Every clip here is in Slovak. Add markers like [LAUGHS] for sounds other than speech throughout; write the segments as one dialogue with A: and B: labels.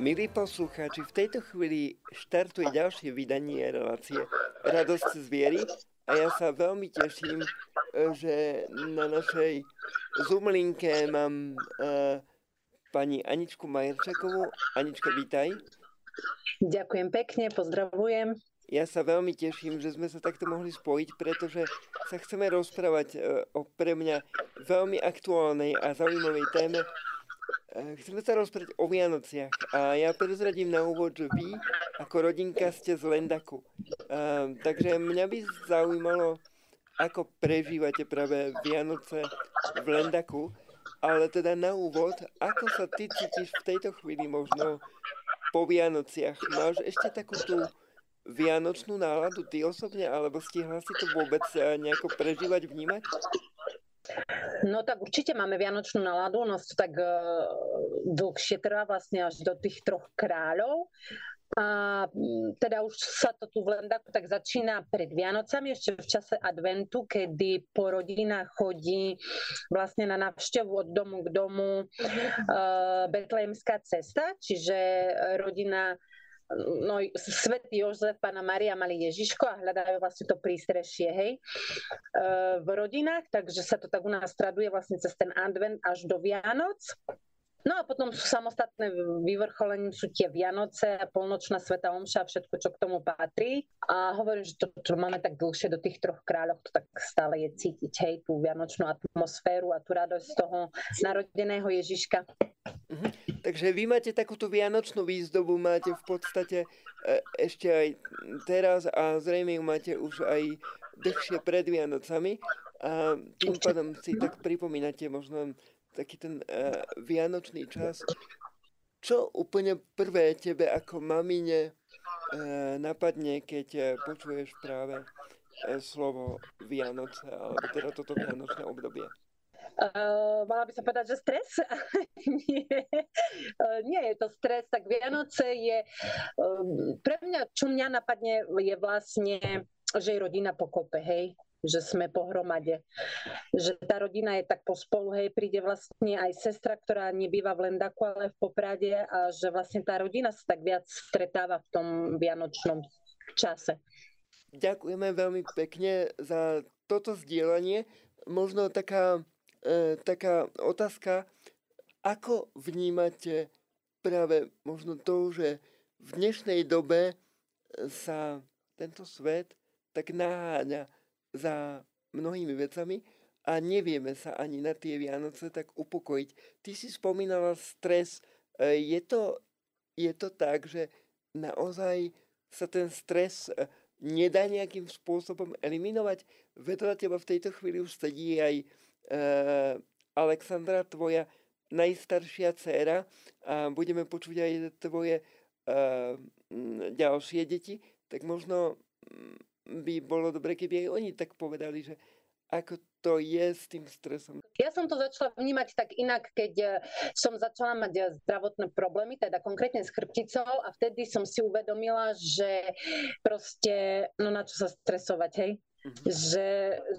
A: Milí poslucháči, v tejto chvíli štartuje ďalšie vydanie relácie Radosť zviery a ja sa veľmi teším, že na našej Zoomlinke mám uh, pani Aničku Majerčakovú. Anička, vítaj.
B: Ďakujem pekne, pozdravujem.
A: Ja sa veľmi teším, že sme sa takto mohli spojiť, pretože sa chceme rozprávať uh, o pre mňa veľmi aktuálnej a zaujímavej téme, Eh, chceme sa rozprávať o Vianociach a ja prezradím na úvod, že vy ako rodinka ste z Lendaku. A, eh, takže mňa by zaujímalo, ako prežívate práve Vianoce v Lendaku, ale teda na úvod, ako sa ty cítiš v tejto chvíli možno po Vianociach? Máš ešte takú tú vianočnú náladu ty osobne, alebo stihla si to vôbec eh, nejako prežívať, vnímať?
B: No tak určite máme vianočnú náladu, no to tak uh, dlhšie trvá vlastne až do tých troch kráľov. A teda už sa to tu v Lendaku tak začína pred Vianocami, ešte v čase adventu, kedy po rodinách chodí vlastne na návštevu od domu k domu uh, betlejemská cesta, čiže rodina no, svätý Jozef, pána Maria mali Ježiško a hľadajú vlastne to prístrešie, hej, e, v rodinách, takže sa to tak u nás traduje vlastne cez ten advent až do Vianoc. No a potom sú samostatné vyvrcholením sú tie Vianoce, polnočná sveta omša, všetko, čo k tomu patrí. A hovorím, že to, čo máme tak dlhšie do tých troch kráľov, to tak stále je cítiť, hej, tú vianočnú atmosféru a tú radosť z toho narodeného Ježiška.
A: Mhm. Takže vy máte takúto vianočnú výzdobu, máte v podstate e, ešte aj teraz a zrejme ju máte už aj dlhšie pred Vianocami a tým pádom si tak pripomínate možno taký ten uh, vianočný čas. Čo úplne prvé tebe ako mamine uh, napadne, keď uh, počuješ práve uh, slovo Vianoce, alebo teda toto vianočné obdobie?
B: Uh, mala by som povedať, že stres? [LAUGHS] nie. Uh, nie je to stres, tak Vianoce je, uh, pre mňa, čo mňa napadne, je vlastne, že je rodina pokope, hej že sme pohromade. Že tá rodina je tak pospolu, hej, príde vlastne aj sestra, ktorá nebýva v Lendaku, ale v Poprade a že vlastne tá rodina sa tak viac stretáva v tom vianočnom čase.
A: Ďakujeme veľmi pekne za toto zdieľanie. Možno taká, e, taká otázka, ako vnímate práve možno to, že v dnešnej dobe sa tento svet tak naháňa za mnohými vecami a nevieme sa ani na tie Vianoce tak upokojiť. Ty si spomínala stres. E, je to, je to tak, že naozaj sa ten stres e, nedá nejakým spôsobom eliminovať? Vedľa teba v tejto chvíli už sedí aj e, Alexandra, tvoja najstaršia dcéra a budeme počuť aj tvoje e, ďalšie deti, tak možno by bolo dobre, keby aj oni tak povedali, že ako to je s tým stresom?
B: Ja som to začala vnímať tak inak, keď eh, som začala mať eh, zdravotné problémy, teda konkrétne s chrbticou a vtedy som si uvedomila, že proste, no na čo sa stresovať, hej? Mm-hmm. Že,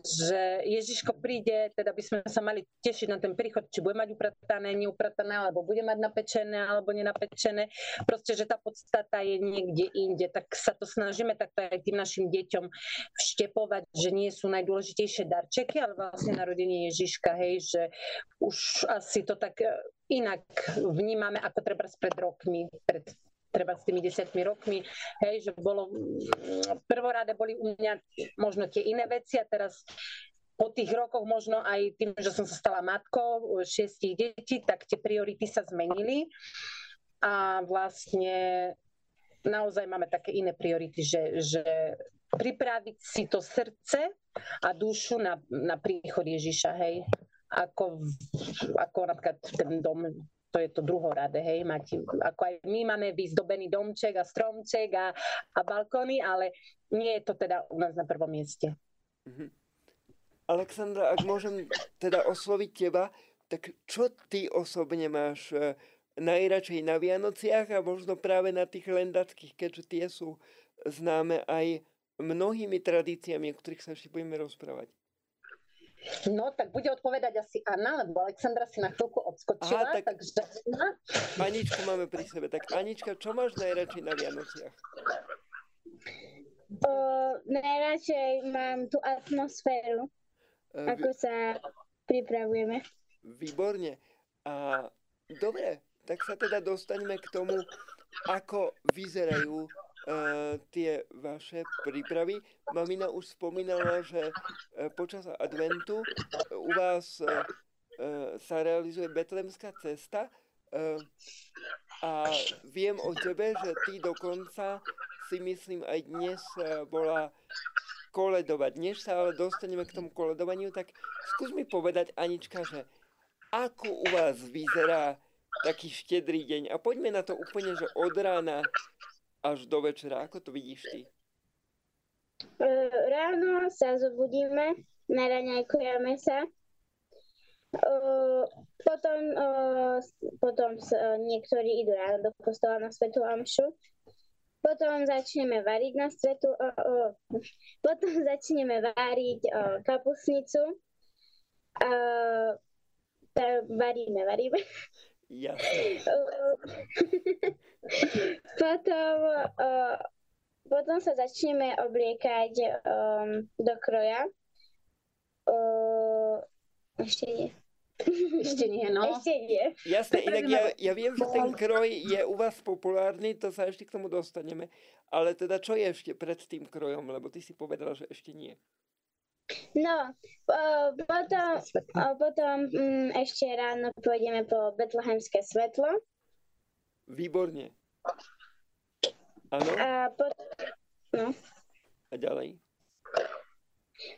B: že Ježiško príde, teda by sme sa mali tešiť na ten príchod, či bude mať upratané, neupratané, alebo bude mať napečené, alebo nenapečené. Proste, že tá podstata je niekde inde. Tak sa to snažíme takto aj tým našim deťom vštepovať, že nie sú najdôležitejšie darčeky, ale vlastne narodenie Ježiška, hej, že už asi to tak inak vnímame, ako treba pred rokmi, pred treba s tými desiatmi rokmi, hej, že bolo, mm, prvoráde boli u mňa možno tie iné veci a teraz po tých rokoch možno aj tým, že som sa stala matkou šiestich detí, tak tie priority sa zmenili. A vlastne naozaj máme také iné priority, že, že pripraviť si to srdce a dušu na, na príchod Ježiša, hej, ako, ako napríklad ten dom to je to druhoradé, hej, mať, ako aj my máme vyzdobený domček a stromček a, a balkóny, ale nie je to teda u nás na prvom mieste. Mm-hmm.
A: Alexandra, ak môžem teda osloviť teba, tak čo ty osobne máš e, najradšej na Vianociach a možno práve na tých lendackých, keďže tie sú známe aj mnohými tradíciami, o ktorých sa ešte budeme rozprávať?
B: No, tak bude odpovedať asi Anna, lebo Alexandra si na chvíľku odskočila, Aha, tak... takže...
A: Aničku máme pri sebe. Tak Anička, čo máš najradšej na Vianociach?
C: O, najradšej mám tú atmosféru, uh, ako sa pripravujeme.
A: Výborne. A dobre, tak sa teda dostaňme k tomu, ako vyzerajú uh, tie vaše prípravy. Mamina už spomínala, že uh, počas adventu u vás uh, sa realizuje betlemská cesta a viem o tebe, že ty dokonca si myslím aj dnes bola koledovať. Než sa ale dostaneme k tomu koledovaniu, tak skús mi povedať, Anička, že ako u vás vyzerá taký štedrý deň. A poďme na to úplne, že od rána až do večera. Ako to vidíš ty?
C: E, ráno sa zobudíme, naraňajkujeme sa. E, potom, e, potom niektorí idú ráno do kostola na Svetu Amšu. Potom začneme variť na svetu, [LAUGHS] potom začneme variť kapusnicu. varíme, varíme. [LAUGHS]
A: Jasne. [LAUGHS]
C: potom, uh, potom sa začneme obliekať um, do kroja. Uh, ešte nie. [LAUGHS]
B: Ešte nie, no.
C: Ešte nie.
A: Jasné, inak ja, ja viem, že ten kroj je u vás populárny, to sa ešte k tomu dostaneme. Ale teda čo je ešte pred tým krojom? Lebo ty si povedala, že ešte nie.
C: No, potom, potom um, ešte ráno pôjdeme po Betlehemské svetlo.
A: Výborne. Áno?
C: A, pot, no.
A: a ďalej?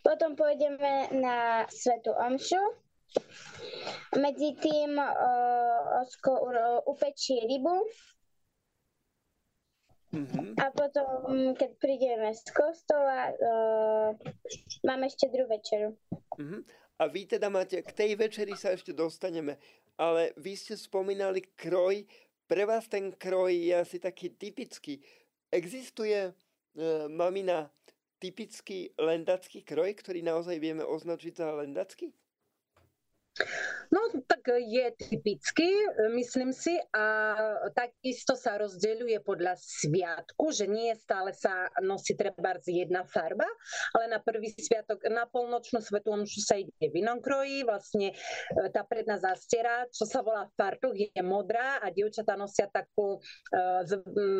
C: Potom pôjdeme na Svetu Omšu. Medzi tým uh, Osko upečí rybu Mm-hmm. A potom, keď prídeme z kostola, uh, máme ešte druhú večeru.
A: Mm-hmm. A vy teda máte, k tej večeri sa ešte dostaneme, ale vy ste spomínali kroj, pre vás ten kroj je asi taký typický. Existuje, uh, mamina, typický lendacký kroj, ktorý naozaj vieme označiť za lendacký?
B: No tak je typický, myslím si, a takisto sa rozdeľuje podľa sviatku, že nie stále sa nosí treba jedna farba, ale na prvý sviatok, na polnočnú svetu omšu sa ide v inom kroji, vlastne e, tá predná zastiera, čo sa volá fartuch, je modrá a dievčatá nosia takú, uh,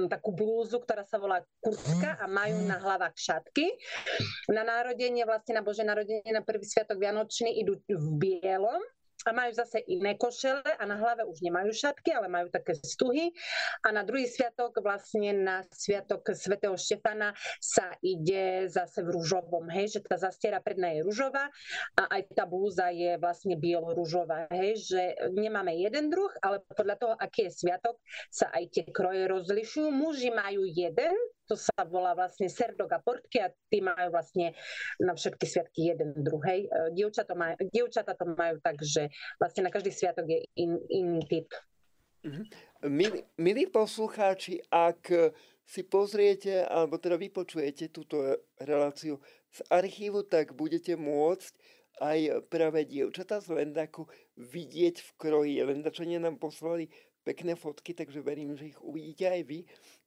B: takú blúzu, ktorá sa volá kurtka a majú na hlavách šatky. Na národenie, vlastne na Bože narodenie, na prvý sviatok Vianočný idú v bielom, a majú zase iné košele a na hlave už nemajú šatky, ale majú také stuhy. A na druhý sviatok, vlastne na sviatok svätého Štefana sa ide zase v rúžovom, hej, že tá zastiera predná je rúžová a aj tá blúza je vlastne bielo-rúžová, hej, že nemáme jeden druh, ale podľa toho, aký je sviatok, sa aj tie kroje rozlišujú. Muži majú jeden, to sa volá vlastne serdok a portky a tí majú vlastne na všetky sviatky jeden druhej. Dievčatá, maj, dievčatá to majú tak, že vlastne na každý sviatok je in, iný typ.
A: Mm-hmm. Milí, milí poslucháči, ak si pozriete, alebo teda vypočujete túto reláciu z archívu, tak budete môcť aj práve dievčatá z Lendaku vidieť v kroji. Lendačania nám poslali pekné fotky, takže verím, že ich uvidíte aj vy.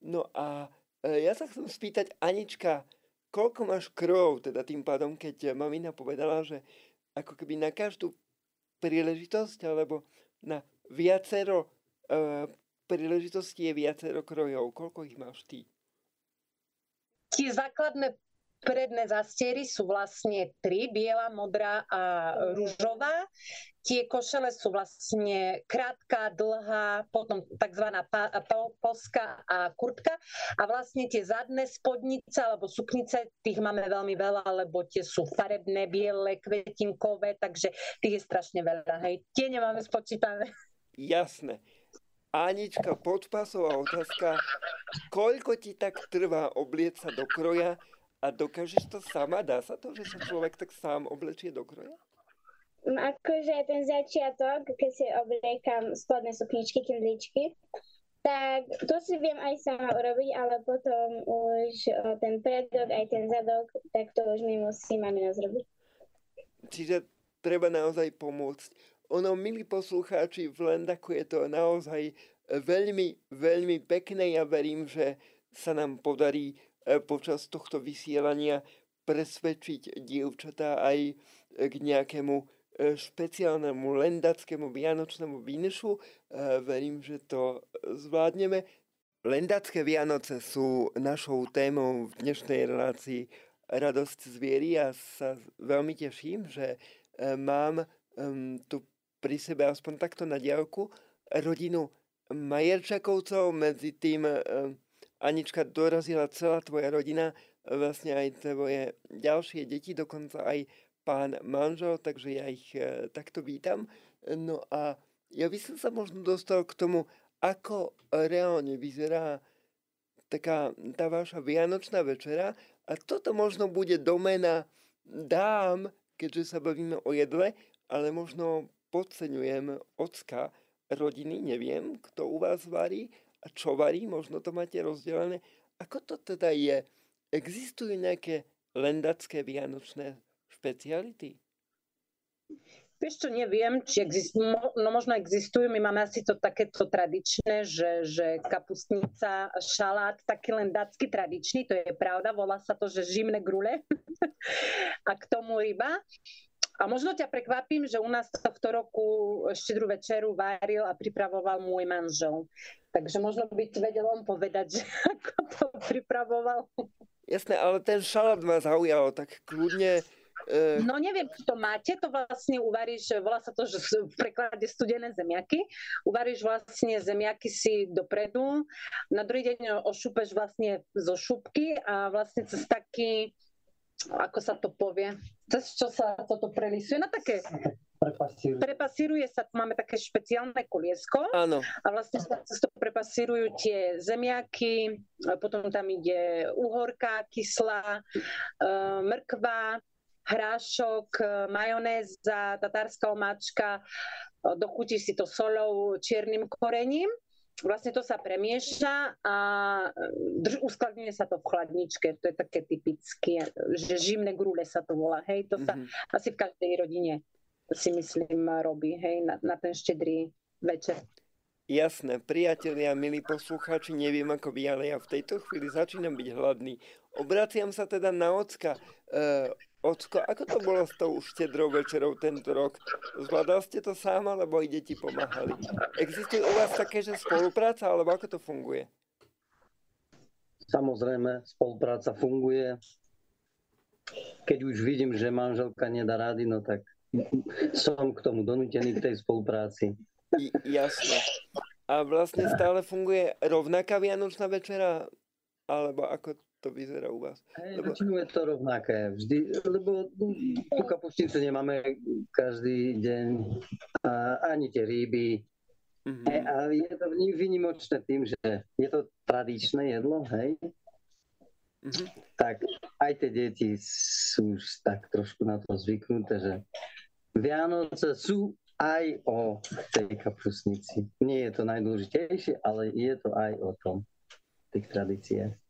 A: No a ja sa chcem spýtať, Anička, koľko máš krov, teda tým pádom, keď mamina povedala, že ako keby na každú príležitosť, alebo na viacero uh, príležitosti je viacero krojov. Koľko ich máš ty?
B: Tie základné predné zastiery sú vlastne tri, biela, modrá a rúžová. Tie košele sú vlastne krátka, dlhá, potom tzv. poska a kurtka. A vlastne tie zadné spodnice alebo suknice, tých máme veľmi veľa, lebo tie sú farebné, biele, kvetinkové, takže tých je strašne veľa. Hej. Tie nemáme spočítané.
A: Jasné. Anička, podpasová otázka. Koľko ti tak trvá oblieť sa do kroja, a dokážeš to sama? Dá sa to, že sa človek tak sám oblečie do kroja?
C: No, akože ten začiatok, keď si obliekam spodné sukničky, kindličky, tak to si viem aj sama urobiť, ale potom už ten predok, aj ten zadok, tak to už mi musí mamina zrobiť.
A: Čiže treba naozaj pomôcť. Ono, milí poslucháči, v Lendaku je to naozaj veľmi, veľmi pekné. Ja verím, že sa nám podarí e, počas tohto vysielania presvedčiť dievčatá aj k nejakému e, špeciálnemu lendackému vianočnému výnešu. E, verím, že to zvládneme. Lendacké Vianoce sú našou témou v dnešnej relácii Radosť zviery a sa veľmi teším, že mám tu pri sebe aspoň takto na diálku rodinu Majerčakovcov, medzi tým Anička dorazila celá tvoja rodina, vlastne aj tvoje ďalšie deti, dokonca aj pán manžel, takže ja ich e, takto vítam. No a ja by som sa možno dostal k tomu, ako reálne vyzerá taká tá vaša vianočná večera a toto možno bude domena dám, keďže sa bavíme o jedle, ale možno podceňujem ocka rodiny, neviem, kto u vás varí a čo varí, možno to máte rozdelené. Ako to teda je? Existujú nejaké lendacké vianočné špeciality?
B: Vieš čo, neviem, či existujú, no možno existujú, my máme asi to takéto tradičné, že, že kapustnica, šalát, taký len dacky tradičný, to je pravda, volá sa to, že žimné grule [LAUGHS] a k tomu ryba. A možno ťa prekvapím, že u nás tohto roku štedrú večeru varil a pripravoval môj manžel. Takže možno by ti vedel on povedať, že [LAUGHS] ako to pripravoval.
A: Jasné, ale ten šalát ma zaujal, tak kľudne...
B: Uh... No neviem, či to máte, to vlastne uvaríš, volá sa to, že v preklade studené zemiaky. Uvaríš vlastne zemiaky si dopredu, na druhý deň ošúpeš vlastne zo šupky a vlastne cez taký ako sa to povie, cez čo sa toto prelisuje, na také Prepasíruje. prepasíruje sa, máme také špeciálne koliesko
A: Áno.
B: a vlastne sa cez to prepasírujú tie zemiaky, potom tam ide uhorka kyslá, e, mrkva, hrášok, e, majonéza, tatárska omáčka, dochutí si to solou, čiernym korením vlastne to sa premieša a drž, uskladňuje sa to v chladničke. To je také typické, že žimné grúle sa to volá. Hej, to sa mm-hmm. asi v každej rodine si myslím robí, hej, na, na ten štedrý večer.
A: Jasné, priatelia, milí poslucháči, neviem ako vy, ale ja v tejto chvíli začínam byť hladný. Obraciam sa teda na ocka. E, ocko, ako to bolo s tou štedrou večerou tento rok? Zvládal ste to sám, alebo i deti pomáhali? Existuje u vás také, že spolupráca, alebo ako to funguje?
D: Samozrejme, spolupráca funguje. Keď už vidím, že manželka nedá rady, no tak som k tomu donútený k tej spolupráci.
A: I, jasne. A vlastne stále funguje rovnaká Vianočná večera? Alebo ako to vyzerá u vás?
D: Hey, lebo... je to rovnaké. Vždy, lebo tú kapušnicu nemáme každý deň. A ani tie ryby. Mm-hmm. Hey, a je to vynimočné tým, že je to tradičné jedlo, hej? Mm-hmm. Tak aj tie deti sú už tak trošku na to zvyknuté, že Vianoce sú aj o tej kapusnici. Nie je to najdôležitejšie, ale je to aj o tom, tých tradíciách.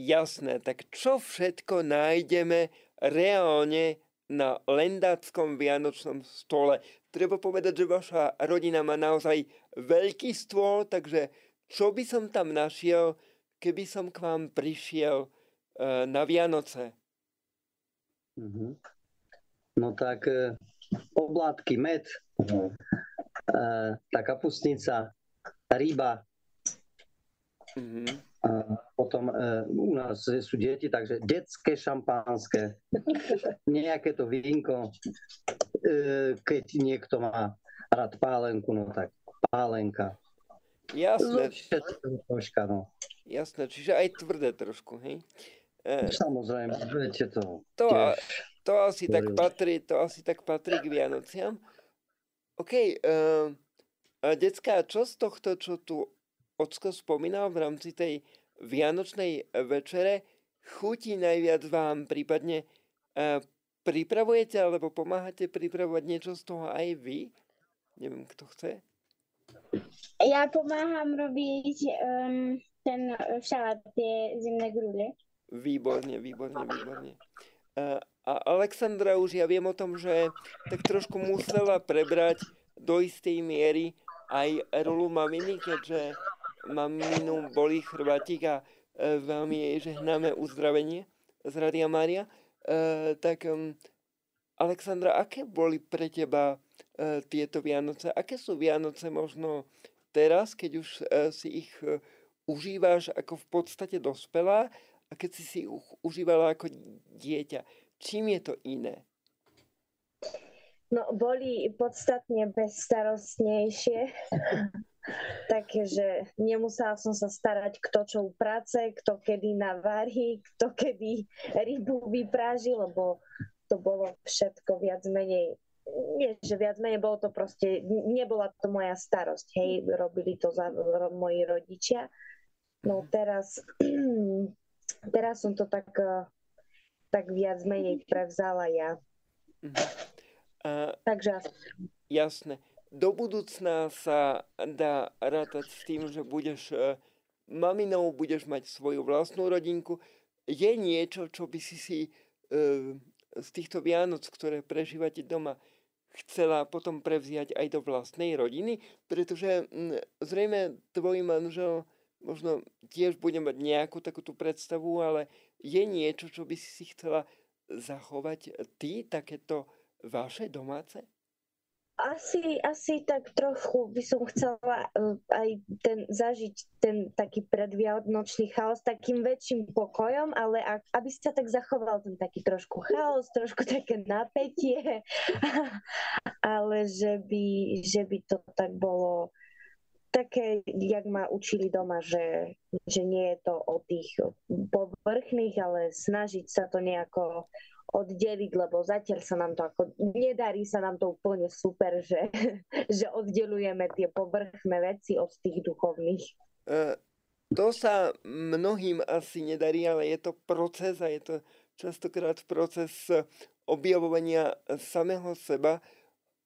A: Jasné, tak čo všetko nájdeme reálne na lendáckom vianočnom stole? Treba povedať, že vaša rodina má naozaj veľký stôl, takže čo by som tam našiel, keby som k vám prišiel uh, na Vianoce?
D: Mm-hmm. No tak uh, oblátky, med, uh, tá kapustnica, ryba. Mm-hmm. Uh, potom uh, u nás sú deti, takže detské šampánske, nejaké to vínko. Uh, keď niekto má rád pálenku, no tak pálenka.
A: Jasné.
D: Troška, no.
A: Jasné, čiže aj tvrdé trošku, hej?
D: Uh, Samozrejme, viete to.
A: To, tiež to asi tak patrí, to asi tak patrí k Vianociam. OK, uh, decka, čo z tohto, čo tu Ocko spomínal v rámci tej Vianočnej večere, chutí najviac vám, prípadne uh, pripravujete alebo pomáhate pripravovať niečo z toho aj vy? Neviem, kto chce.
C: Ja pomáham robiť um, ten šalát, tie zimné grúle.
A: Výborne, výborne, výborne. Uh, A Alexandra už ja viem o tom, že tak trošku musela prebrať do istej miery aj rolu maminy, keďže maminu boli chrbátik a e, veľmi jej žehnáme uzdravenie z Radia Mária. E, tak Alexandra, aké boli pre teba e, tieto Vianoce? Aké sú Vianoce možno teraz, keď už si ich užíváš ako v podstate dospelá a keď si si ich užívala ako dieťa? Čím je to iné?
E: No, boli podstatne bezstarostnejšie. [LAUGHS] Takže nemusela som sa starať, kto čo práce, kto kedy navarí, kto kedy rybu vypráži, lebo to bolo všetko viac menej nie, že viac menej bolo to proste, nebola to moja starosť, hej, robili to za moji rodičia. No teraz, [CLEARS THROAT] teraz som to tak, tak viac menej prevzala ja.
A: Uh, Takže Jasné. Do budúcna sa dá rátať s tým, že budeš uh, maminou, budeš mať svoju vlastnú rodinku. Je niečo, čo by si si uh, z týchto Vianoc, ktoré prežívate doma, chcela potom prevziať aj do vlastnej rodiny? Pretože zrejme tvoj manžel možno tiež bude mať nejakú takúto predstavu, ale je niečo, čo by si si chcela zachovať ty, takéto vaše domáce?
E: Asi, asi tak trochu by som chcela e, aj ten, zažiť ten taký predvianočný chaos takým väčším pokojom, ale ak, aby sa tak zachoval ten taký trošku chaos, trošku také napätie, [LAUGHS] ale že by, že by to tak bolo také, jak ma učili doma, že, že nie je to o tých povrchných, ale snažiť sa to nejako oddeliť, lebo zatiaľ sa nám to ako, nedarí sa nám to úplne super, že, [LAUGHS] že oddelujeme tie povrchné veci od tých duchovných.
A: Uh, to sa mnohým asi nedarí, ale je to proces a je to častokrát proces objavovania samého seba.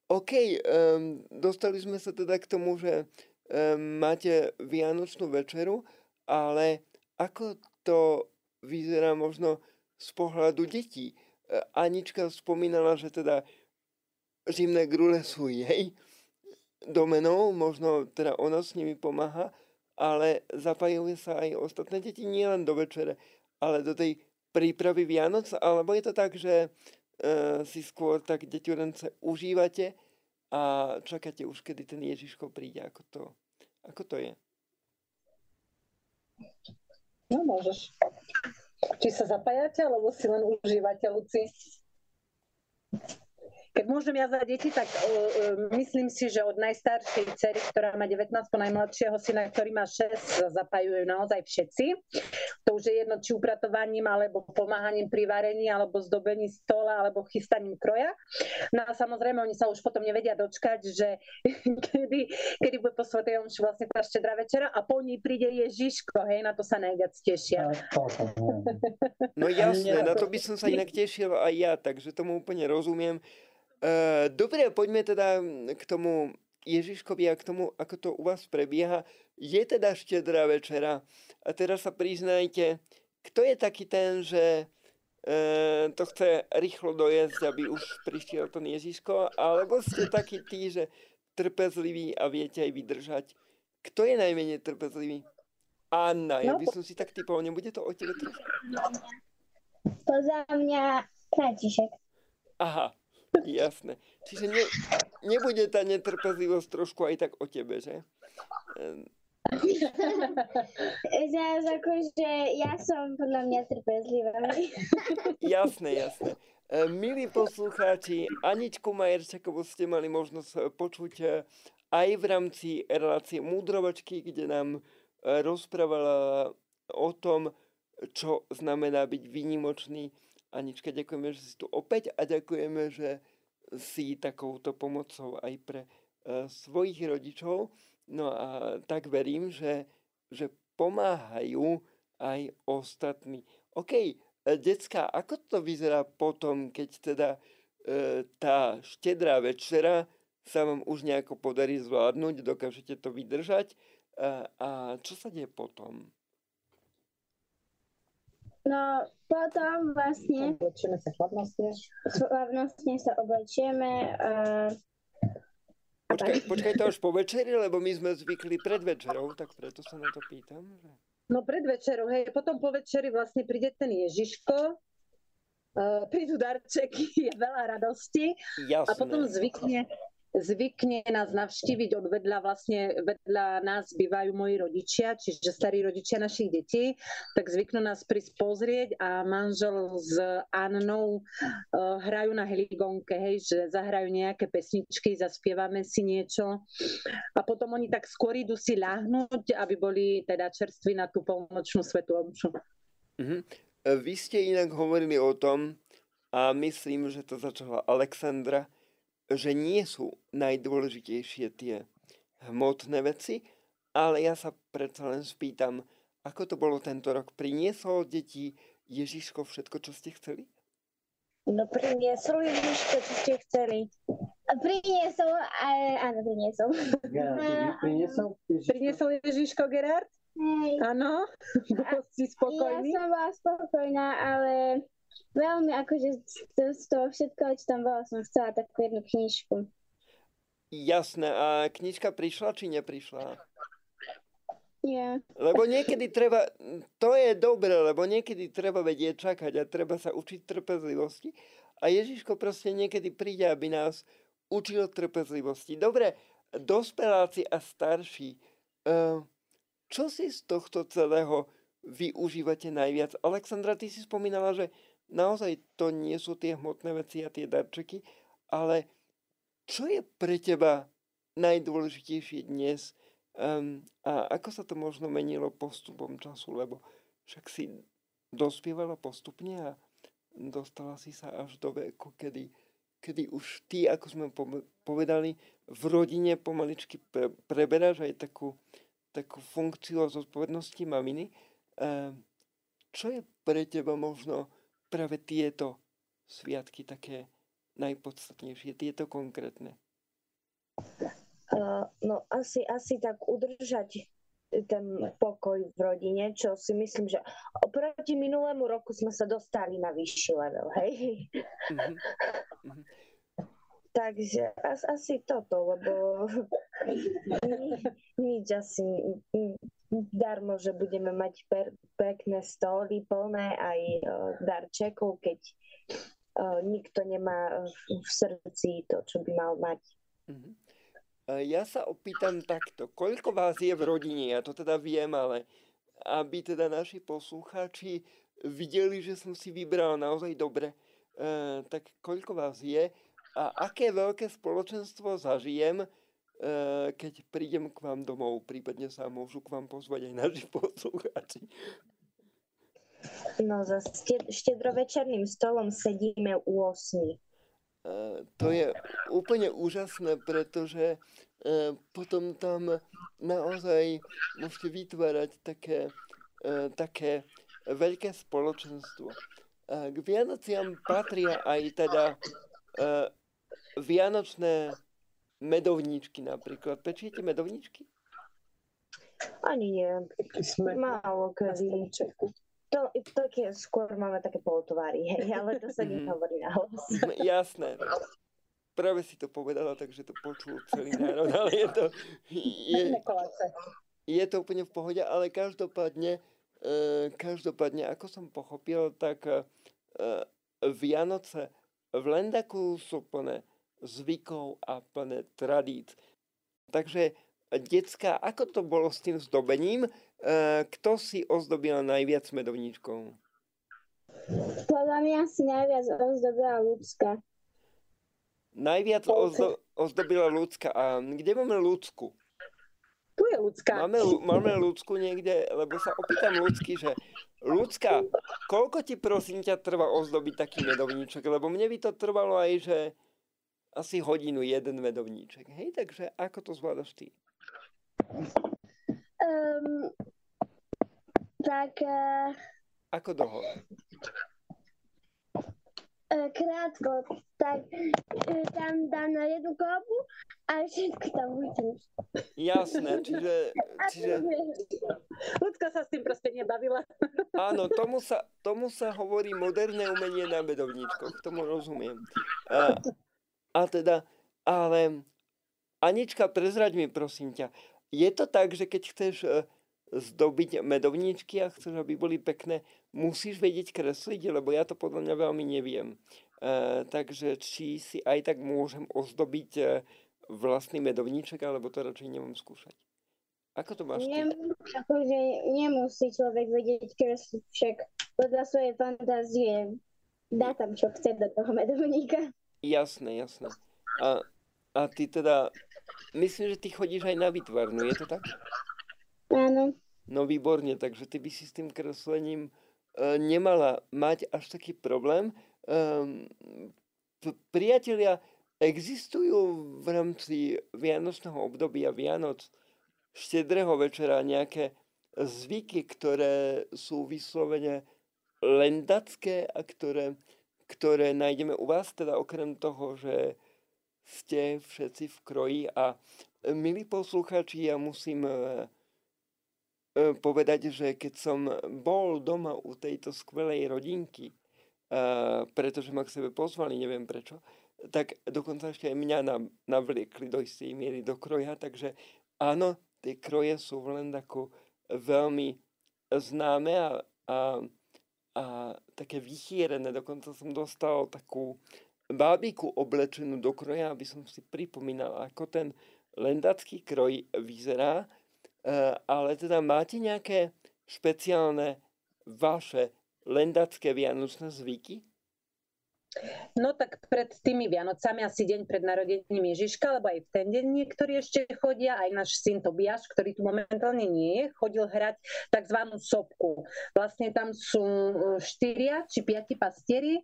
A: OK, um, dostali sme sa teda k tomu, že um, máte Vianočnú večeru, ale ako to vyzerá možno z pohľadu detí? E, Anička spomínala, že teda zimné grule sú jej domenou, možno teda ona s nimi pomáha, ale zapájajú sa aj ostatné deti nielen do večere, ale do tej prípravy Vianoc, alebo je to tak, že uh, si skôr tak deťurence užívate a čakáte už, kedy ten Ježiško príde, ako to, ako to je?
B: No, môžeš. Či sa zapájate, alebo si len užívate, Luci? Keď môžem ja za deti, tak uh, myslím si, že od najstaršej cery, ktorá má 19, po najmladšieho syna, ktorý má 6, zapájajú naozaj všetci. To už je jedno, či upratovaním, alebo pomáhaním pri varení, alebo zdobení stola, alebo chystaním kroja. No a samozrejme, oni sa už potom nevedia dočkať, že [LAUGHS] kedy, kedy bude po Svetej Omši vlastne tá štedrá večera a po ní príde Ježiško, hej, na to sa najviac tešia.
A: No jasné, na to by som sa inak tešil aj ja, takže tomu úplne rozumiem. Uh, dobre, poďme teda k tomu Ježiškovi a k tomu, ako to u vás prebieha. Je teda štedrá večera. A teraz sa priznajte, kto je taký ten, že uh, to chce rýchlo dojesť, aby už prišiel ten Ježiško, alebo ste takí tí, že trpezliví a viete aj vydržať. Kto je najmenej trpezlivý? Anna, ja by som si tak typoval, nebude to o tebe trošku?
C: Poza mňa František.
A: Aha, Jasné. Čiže ne, nebude tá netrpezlivosť trošku aj tak o tebe, že?
C: Zás akože ja som podľa mňa trpezlivá.
A: jasné, jasné. E, milí poslucháči, Aničku Majerčakovú ste mali možnosť e, počuť e, aj v rámci relácie Múdrovačky, kde nám rozprávala o tom, čo znamená byť výnimočný Anička, ďakujeme, že si tu opäť a ďakujeme, že si takouto pomocou aj pre svojich rodičov. No a tak verím, že, že pomáhajú aj ostatní. OK, e, decka, ako to vyzerá potom, keď teda uh, tá štedrá večera sa vám už nejako podarí zvládnuť, dokážete to vydržať uh, a čo sa deje potom?
C: No potom vlastne
B: Oblečíme sa chladnostne.
C: slavnostne sa a tak.
A: Počkaj, počkaj to až po večeri, lebo my sme zvykli pred večerou, tak preto sa na to pýtam. Že...
B: No pred večerou, hej, potom po večeri vlastne príde ten Ježiško, uh, prídu darčeky, [LAUGHS] je veľa radosti
A: Jasné.
B: a potom zvykne, zvykne nás navštíviť od vedľa, vlastne vedľa nás bývajú moji rodičia, čiže starí rodičia našich detí, tak zvyknú nás prísť pozrieť a manžel s Annou uh, hrajú na heligonke, hej, že zahrajú nejaké pesničky, zaspievame si niečo a potom oni tak skôr idú si ľahnúť, aby boli teda čerství na tú polnočnú svetú omšu.
A: Mhm. E, Vy ste inak hovorili o tom, a myslím, že to začala Alexandra, že nie sú najdôležitejšie tie hmotné veci, ale ja sa predsa len spýtam, ako to bolo tento rok? Priniesol deti Ježiško všetko, čo ste chceli?
E: No priniesol Ježiško, čo ste chceli.
C: Priniesol, a, áno, priniesol.
D: Ja, [LAUGHS] priniesol?
B: Priniesol Ježiško Gerard?
C: Hej.
B: Áno? [LAUGHS] Bol si
C: Ja
B: spokojný?
C: som bola spokojná, ale veľmi akože z, toho všetkého, čo tam bolo, som chcela takú jednu knižku.
A: Jasné, a knižka prišla či neprišla?
C: Ja.
A: Lebo niekedy treba, to je dobré, lebo niekedy treba vedieť čakať a treba sa učiť trpezlivosti. A Ježiško proste niekedy príde, aby nás učil trpezlivosti. Dobre, dospeláci a starší, eh, čo si z tohto celého využívate najviac? Alexandra, ty si spomínala, že naozaj to nie sú tie hmotné veci a tie darčeky, ale čo je pre teba najdôležitejšie dnes? Um, a ako sa to možno menilo postupom času, lebo však si dospievala postupne a dostala si sa až do veku, kedy, kedy už ty, ako sme povedali, v rodine pomaličky pre, preberáš aj takú, takú funkciu zodpovednosti maminy. Um, čo je pre teba možno práve tieto sviatky také najpodstatnejšie, tieto konkrétne?
E: Uh, no asi, asi tak udržať ten pokoj v rodine, čo si myslím, že oproti minulému roku sme sa dostali na vyšší level, hej?
A: Mhm. Mhm.
E: Takže as, asi toto, lebo ni, nič asi darmo, že budeme mať pekné stoly plné aj uh, darčekov, keď uh, nikto nemá v, v srdci to, čo by mal mať.
A: Mhm. Ja sa opýtam takto, koľko vás je v rodine, ja to teda viem, ale aby teda naši poslucháči videli, že som si vybral naozaj dobre, e, tak koľko vás je a aké veľké spoločenstvo zažijem, e, keď prídem k vám domov, prípadne sa môžu k vám pozvať aj naši [LAUGHS] poslucháči.
E: No za štedrovečerným stolom sedíme u 8.
A: E, to je úplne úžasné, pretože e, potom tam naozaj môžete vytvárať také, e, také veľké spoločenstvo. K Vianociam patria aj teda e, vianočné medovníčky napríklad. Pečiete medovníčky?
E: Ani nie.
B: Sme
E: Málo kedy. To, také, skôr máme také polotovary, hej, ale to sa
A: Mhm.
E: nehovorí na hlas.
A: Jasné. Práve si to povedala, takže to počul celý národ, ale je to, je, je to úplne v pohode, ale každopádne, e, každopádne, ako som pochopil, tak e, Vianoce v Lendaku sú plné zvykov a plné tradíc. Takže, decka, ako to bolo s tým zdobením? E, kto si ozdobil najviac medovníčkou?
C: Podľa mňa si najviac ozdobila ľudská.
A: Najviac ozdo, ozdobila ľudská. A kde máme ľudsku?
B: Tu je ľudská.
A: Máme, máme ľudsku niekde, lebo sa opýtam ľudsky, že ľudská, koľko ti prosím ťa trvá ozdobiť taký medovníček? Lebo mne by to trvalo aj, že asi hodinu jeden medovníček. Hej, takže ako to zvládaš ty?
C: Um, tak uh,
A: Ako dlho?
C: krátko, tak uh, tam dám na jednu kopu A všetko tam musíš.
A: Jasné, čiže, [LAUGHS] čiže
B: Ľudka sa s tým proste nebavila. [LAUGHS]
A: áno, tomu sa, tomu sa hovorí moderné umenie na medovníčkoch, tomu rozumiem. A, a teda, ale Anička, prezraď mi prosím ťa, je to tak, že keď chceš e, zdobiť medovníčky a chceš, aby boli pekné, musíš vedieť kresliť, lebo ja to podľa mňa veľmi neviem. E, takže či si aj tak môžem ozdobiť e, vlastný medovníček, alebo to radšej nemám skúšať. Ako to máš?
C: Nem, akože nemusí človek vedieť kresliť však podľa svojej fantázie dá tam, čo chce do toho medovníka.
A: Jasné, jasné. A, a ty teda, myslím, že ty chodíš aj na výtvarnú, je to tak?
C: Áno.
A: No výborne, takže ty by si s tým kreslením e, nemala mať až taký problém. P- priatelia, existujú v rámci Vianočného obdobia Vianoc, štedrého večera nejaké zvyky, ktoré sú vyslovene lendacké a ktoré, ktoré nájdeme u vás, teda okrem toho, že ste všetci v kroji. A e, milí posluchači, ja musím e, e, povedať, že keď som bol doma u tejto skvelej rodinky, pretože ma k sebe pozvali, neviem prečo, tak dokonca ešte aj mňa nav- navliekli do istej miery do kroja, takže áno, tie kroje sú v Lendaku veľmi známe a, a, a také vychýrené. Dokonca som dostal takú bábiku oblečenú do kroja, aby som si pripomínal, ako ten lendacký kroj vyzerá. E, ale teda máte nejaké špeciálne vaše lendacké vianočné zvyky?
B: No tak pred tými Vianocami, asi deň pred narodením Ježiška, lebo aj v ten deň niektorí ešte chodia, aj náš syn Tobiaš, ktorý tu momentálne nie je, chodil hrať tzv. sopku. Vlastne tam sú e, štyria či piati pastieri,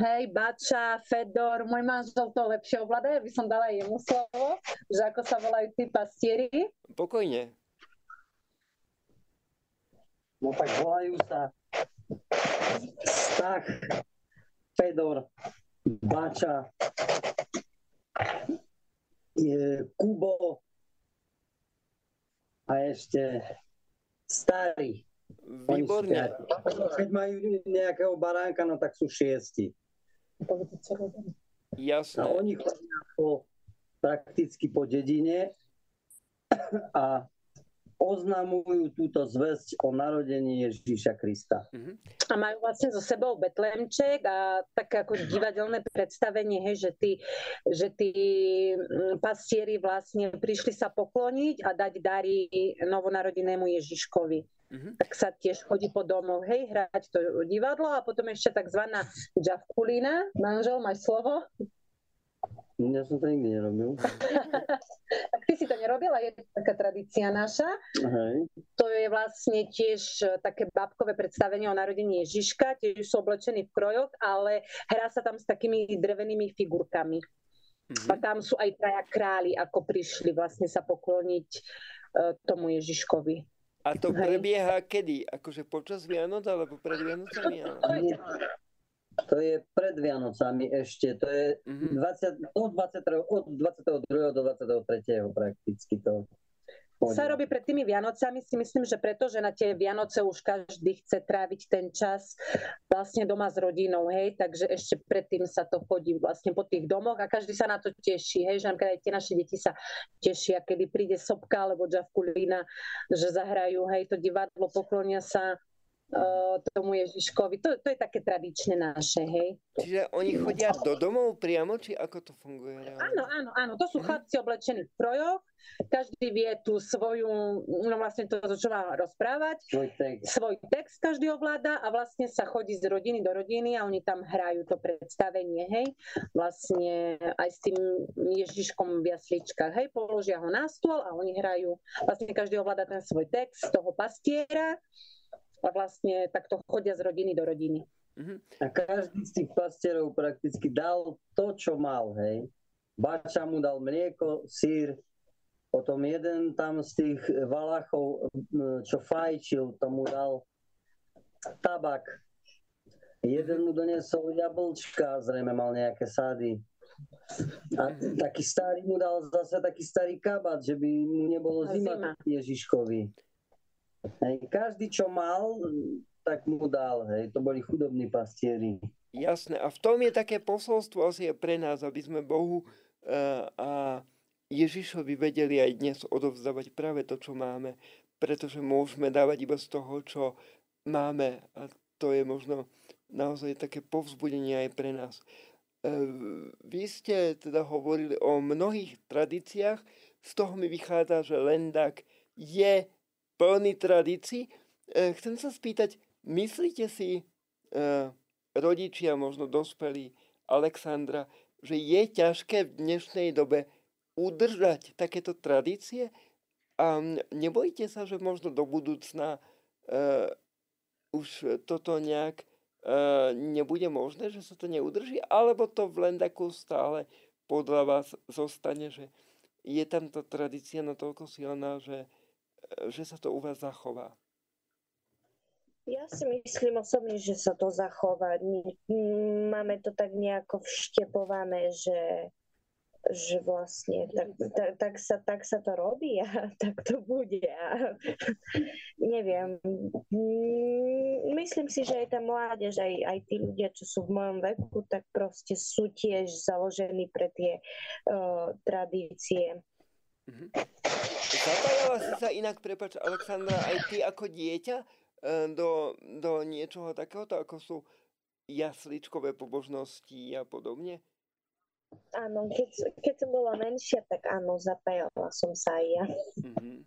B: Hej, Bača, Fedor, môj manžel to lepšie ovláda, ja by som dala jemu slovo, že ako sa volajú tí pastieri.
A: Pokojne.
D: No tak volajú sa Stach, Fedor, Bača, je Kubo a ešte Starý.
A: Výborne.
D: piati. Keď majú nejakého baránka, no tak sú šiesti. A
A: Jasné.
D: oni chodia po, prakticky po dedine a oznamujú túto zväzť o narodení Ježíša Krista.
A: Mhm.
B: A majú vlastne so sebou betlémček a také ako divadelné predstavenie, hej, že tí, že tí mm, pastieri vlastne prišli sa pokloniť a dať dary novonarodenému Ježiškovi.
A: Mhm.
B: Tak sa tiež chodí po domoch, hej, hrať to divadlo a potom ešte tzv. džavkulina. Manžel, máš slovo?
D: Ja som to nikdy nerobil. [LAUGHS]
B: Ty si to nerobila, je to taká tradícia naša.
D: Hej.
B: To je vlastne tiež e, také babkové predstavenie o narodení Ježiška, tiež sú oblečení v krojoch, ale hrá sa tam s takými drevenými figurkami. A
A: Mhm.
B: tam sú aj traja králi, ako prišli vlastne sa pokloniť e, tomu Ježiškovi.
A: A to
B: Hej.
A: prebieha kedy? Akože počas Vianoc alebo pred Vianocami?
D: To je pred Vianocami ešte, to je
A: Mhm.
D: 20, od, 20, od 22. do 23. prakticky to.
B: Sa robí pred tými Vianocami, si myslím, že preto, že na tie Vianoce už každý chce tráviť ten čas vlastne doma s rodinou, hej, takže ešte predtým sa to chodí vlastne po tých domoch a každý sa na to teší, hej, že napríklad aj tie naše deti sa tešia, kedy príde sopka alebo džavkulina, že zahrajú, hej, to divadlo, poklonia sa tomu Ježiškovi. To, to je také tradičné naše, hej.
A: Čiže oni chodia do domov priamo, či ako to funguje? reálne?
B: Áno, áno, áno. To sú
A: Mhm.
B: chlapci oblečení v krojoch. Každý vie tú svoju, no vlastne to, čo má rozprávať.
D: Svoj text.
B: Svoj text každý ovláda a vlastne sa chodí z rodiny do rodiny a oni tam hrajú to predstavenie, hej. Vlastne aj s tým Ježiškom v jasličkách, hej. Položia ho na stôl a oni hrajú. Vlastne každý ovláda ten svoj text toho pastiera a vlastne takto chodia z rodiny do rodiny.
A: Mhm.
D: A každý z tých pastierov prakticky dal to, čo mal, hej. Bača mu dal mlieko, sír, potom jeden tam z tých Valachov, m, čo fajčil, tomu dal tabak. Jeden mu doniesol jablčka, zrejme mal nejaké sady. A taký starý mu dal zase taký starý kabát, že by mu nebolo zima, zima. Ježiškovi. Hej, každý, čo mal, tak mu dal. Hej. To boli chudobní pastieri.
A: Jasné. A v tom je také posolstvo asi pre nás, aby sme Bohu uh, a Ježišovi vedeli aj dnes odovzdávať práve to, čo máme, pretože môžeme dávať iba z toho, čo máme. A to je možno naozaj také povzbudenie aj pre nás. Vy ste teda hovorili o mnohých tradíciách, z toho mi vychádza, že Lendak je plný tradícií. Chcem sa spýtať, myslíte si, rodičia, možno dospelí Alexandra, že je ťažké v dnešnej dobe udržať takéto tradície a nebojíte sa, že možno do budúcna uh, už toto nejak E, nebude možné, že sa to neudrží, alebo to v Lendaku stále podľa vás zostane, že je tam tá tradícia natoľko silná, že, e, že sa to u vás zachová?
E: Ja si myslím osobne, že sa to zachová. Máme to tak nejako vštepované, že že vlastne tak, tak, tak, sa, tak sa to robí a [LAUGHS] tak to bude. A, [LAUGHS] neviem. Mm, myslím si, že aj tá mládež, aj, aj tí ľudia, čo sú v mojom veku, tak proste sú tiež založení pre tie uh, tradície.
A: Mm-hmm. Zapájala si sa inak, prepač, Alexandra, aj ty ako dieťa uh, do, do niečoho takéhoto, ako sú jasličkové pobožnosti a podobne?
E: Áno, keď, keď som bola menšia, tak áno, zapájala som sa aj ja. Mm-hmm.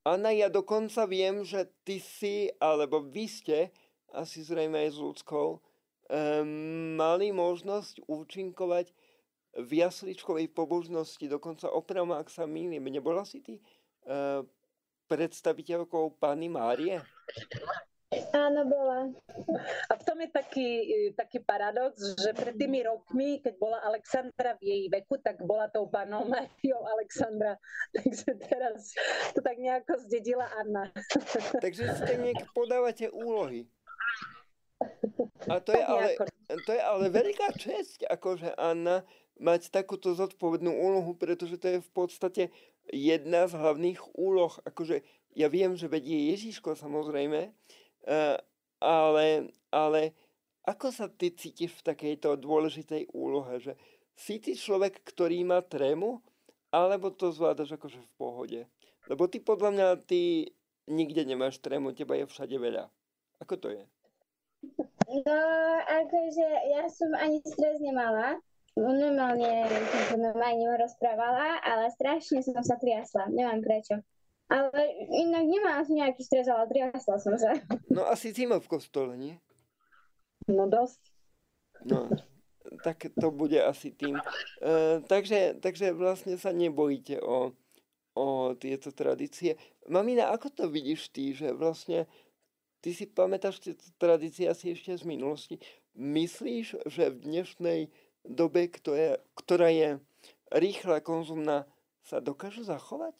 A: Anna, ja dokonca viem, že ty si, alebo vy ste, asi zrejme aj s ľudskou, um, mali možnosť účinkovať v jasličkovej pobožnosti, dokonca opravom, ak sa mýlim. Nebola si ty uh, predstaviteľkou Pany Márie?
C: Áno, bola.
B: A v tom je taký, taký paradox, že pred tými rokmi, keď bola Alexandra v jej veku, tak bola tou panou Mariou Alexandra. [LAUGHS] Takže teraz to tak nejako zdedila Anna. [LAUGHS]
A: Takže tak nejak podávate úlohy. A to je, ale, to je ale veľká česť, akože Anna, mať takúto zodpovednú úlohu, pretože to je v podstate jedna z hlavných úloh. Akože ja viem, že vedie Ježiško samozrejme, Eh, ale, ale ako sa ty cítiš v takejto dôležitej úlohe, že si ty človek, ktorý má trému, alebo to zvládaš akože v pohode? Lebo ty podľa mňa, ty nikde nemáš trému, teba je všade veľa. Ako to je?
C: No, akože ja som ani stres nemala. Normálne som normálne rozprávala, ale strašne som sa triasla. Neviem prečo. Ale inak nemá asi nejaký stres, ale triasla som sa.
A: No asi zima v kostole, nie?
B: No dosť.
A: No, tak to bude asi tým. E, takže, takže vlastne sa nebojíte o, o tieto tradície. Mamina, ako to vidíš ty, že vlastne ty si pamätáš tieto tradície asi ešte z minulosti. Myslíš, že v dnešnej dobe, ktorá je, ktorá je rýchla, konzumná, sa dokážu zachovať?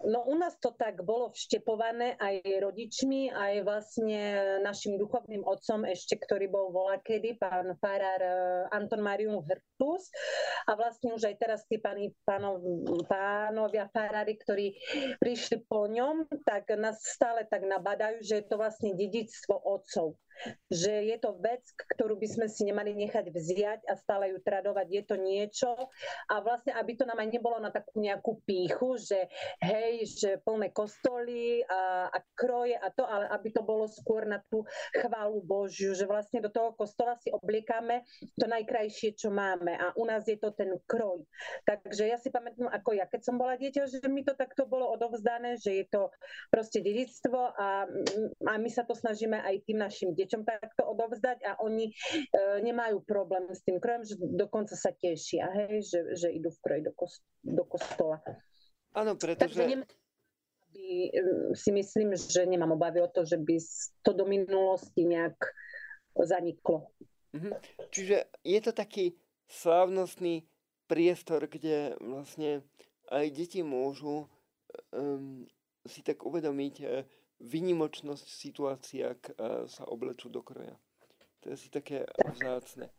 B: No u nás to tak bolo vštepované aj rodičmi, aj vlastne našim duchovným otcom ešte, ktorý bol volakedy, pán farár eh, Anton Marium Hrtus. A vlastne už aj teraz tí páni, pánov, pánovia farári, ktorí prišli po ňom, tak nás stále tak nabadajú, že je to vlastne dedictvo otcov že je to vec, ktorú by sme si nemali nechať vziať a stále ju tradovať. Je to niečo a vlastne, aby to nám aj nebolo na takú nejakú píchu, že hej, že plné kostoly a, a kroje a to, ale aby to bolo skôr na tú chválu Božiu, že vlastne do toho kostola si obliekame to najkrajšie, čo máme a u nás je to ten kroj. Takže ja si pamätám, ako ja, keď som bola dieťa, že mi to takto bolo odovzdané, že je to proste dedictvo a, a my sa to snažíme aj tým našim deťom takto odovzdať a oni e, nemajú problém s tým krojem, že dokonca sa tešia, hej, že, že idú v kroji do, kost, do kostola.
A: Áno, pretože... Takže nem,
B: e, si myslím, že nemám obavy o to, že by to do minulosti nejak zaniklo.
A: Mhm. Čiže je to taký slávnostný priestor, kde vlastne aj deti môžu um, si tak uvedomiť, vynimočnosť situácia, ak sa oblečú do kroja. To je asi také vzácne.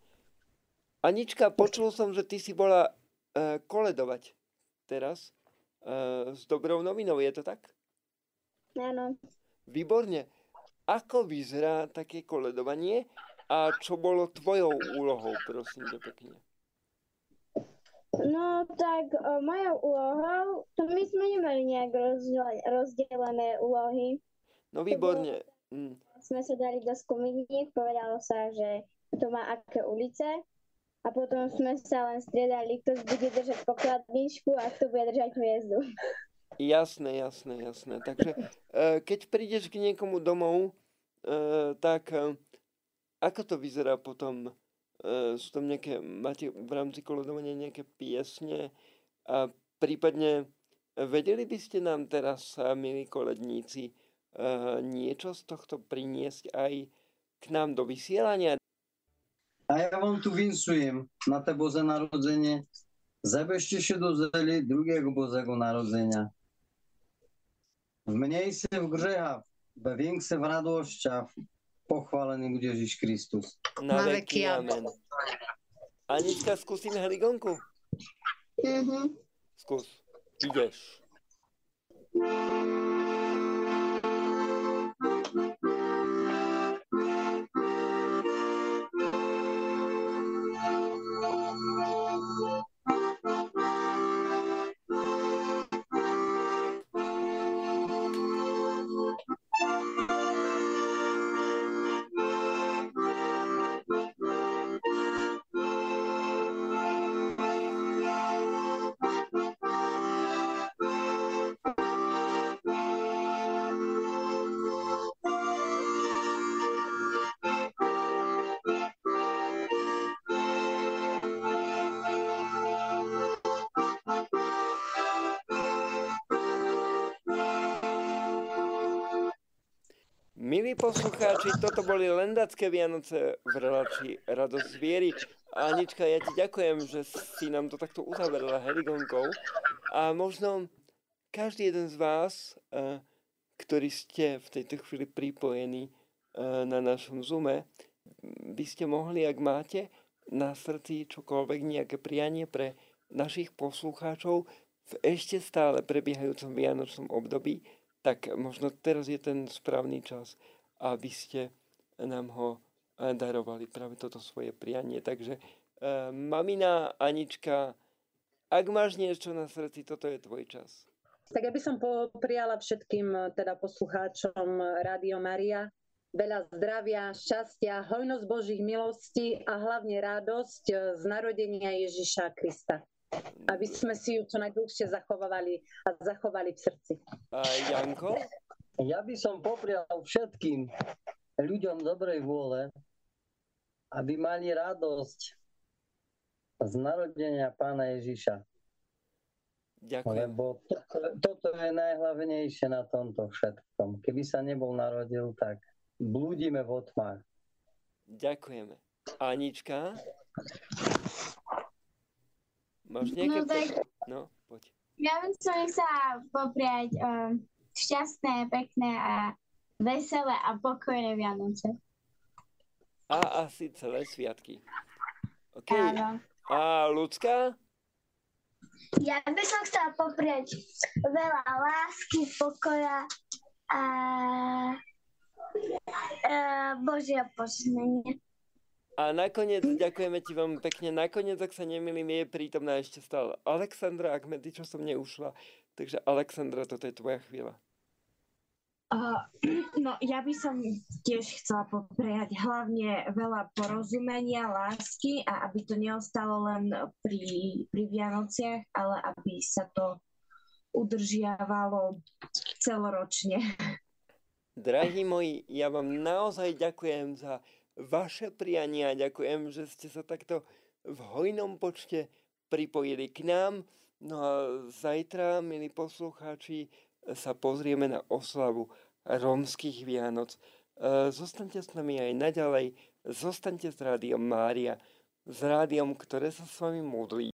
A: Anička, počul som, že ty si bola uh, koledovať teraz uh, s dobrou novinou, je to tak?
C: Áno.
A: Výborne. Ako vyzerá také koledovanie a čo bolo tvojou úlohou, prosím ťa pekne?
C: No tak o, mojou úlohou, to my sme nemali nejak rozdelené úlohy.
A: No výborne. Mm.
C: Sme sa dali do skupiniek, povedalo sa, že to má aké ulice a potom sme sa len striedali, kto bude držať pokladničku a kto bude držať hviezdu.
A: Jasné, jasné, jasné. Takže e, keď prídeš k niekomu domov, e, tak e, ako to vyzerá potom? sú tam nejaké, máte v rámci kolodovania nejaké piesne a prípadne vedeli by ste nám teraz, milí koledníci, niečo z tohto priniesť aj k nám do vysielania?
D: A ja wam tu winszuję na te Boże Narodzenie, Zabierzcie się dożyli drugiego Bożego Narodzenia. W mniejszych grzechach, we w radościach, pochwalony był Jezus Chrystus.
A: Na wieki amen. Aniczka, skus im heligonku.
C: Mhm.
A: Skus, idziesz. Poslucháči, toto boli lendacké Vianoce v relácii Radosť zviery. Anička, ja ti ďakujem, že si nám to takto uzavrela heligonkou. A možno každý jeden z vás, eh, ktorí ste v tejto chvíli pripojení eh, na našom Zoome, by ste mohli, ak máte na srdci čokoľvek, nejaké prianie pre našich poslucháčov v ešte stále prebiehajúcom vianočnom období, tak možno teraz je ten správny čas, aby ste nám ho eh, darovali práve toto svoje prianie. Takže e, mamina Anička, ak máš niečo na srdci, toto je tvoj čas.
B: Tak ja by som popriala všetkým eh, teda poslucháčom Rádio Maria veľa zdravia, šťastia, hojnosť Božích milostí a hlavne radosť z narodenia Ježiša Krista aby sme si ju čo najdlhšie zachovali a zachovali v srdci.
A: A Janko?
D: Ja by som poprial všetkým ľuďom dobrej vôle, aby mali radosť z narodenia pána Ježiša.
A: Ďakujem.
D: Lebo to, toto je najhlavnejšie na tomto všetkom. Keby sa nebol narodil, tak blúdime v otmách.
A: Ďakujeme. Anička? Máš nejaké...
C: No tak...
A: No, poď.
C: Ja by som chcela popriať um, šťastné, pekné a veselé a pokojné Vianoce.
A: A asi celé sviatky. OK.
C: Áno.
A: A ľudská?
C: Ja by som chcela popriať veľa lásky, pokoja a, a Božia požehnanie.
A: A nakoniec, ďakujeme ti veľmi pekne, nakoniec, ak sa nemýlim, je prítomná ešte stále Alexandra, ak medzi som neušla. Takže Alexandra, toto je tvoja chvíľa.
E: Uh, [CLEARS THROAT] no, ja by som tiež chcela popriať hlavne veľa porozumenia, lásky a aby to neostalo len pri, pri Vianociach, ale aby sa to udržiavalo celoročne.
A: Drahí moji, ja vám naozaj ďakujem za vaše priania. Ďakujem, že ste sa takto v hojnom počte pripojili k nám. No a zajtra, milí poslucháči, sa pozrieme na oslavu rómskych Vianoc. E, zostaňte s nami aj naďalej, zostaňte s Rádiom Mária, s rádiom, ktoré sa s vami modlí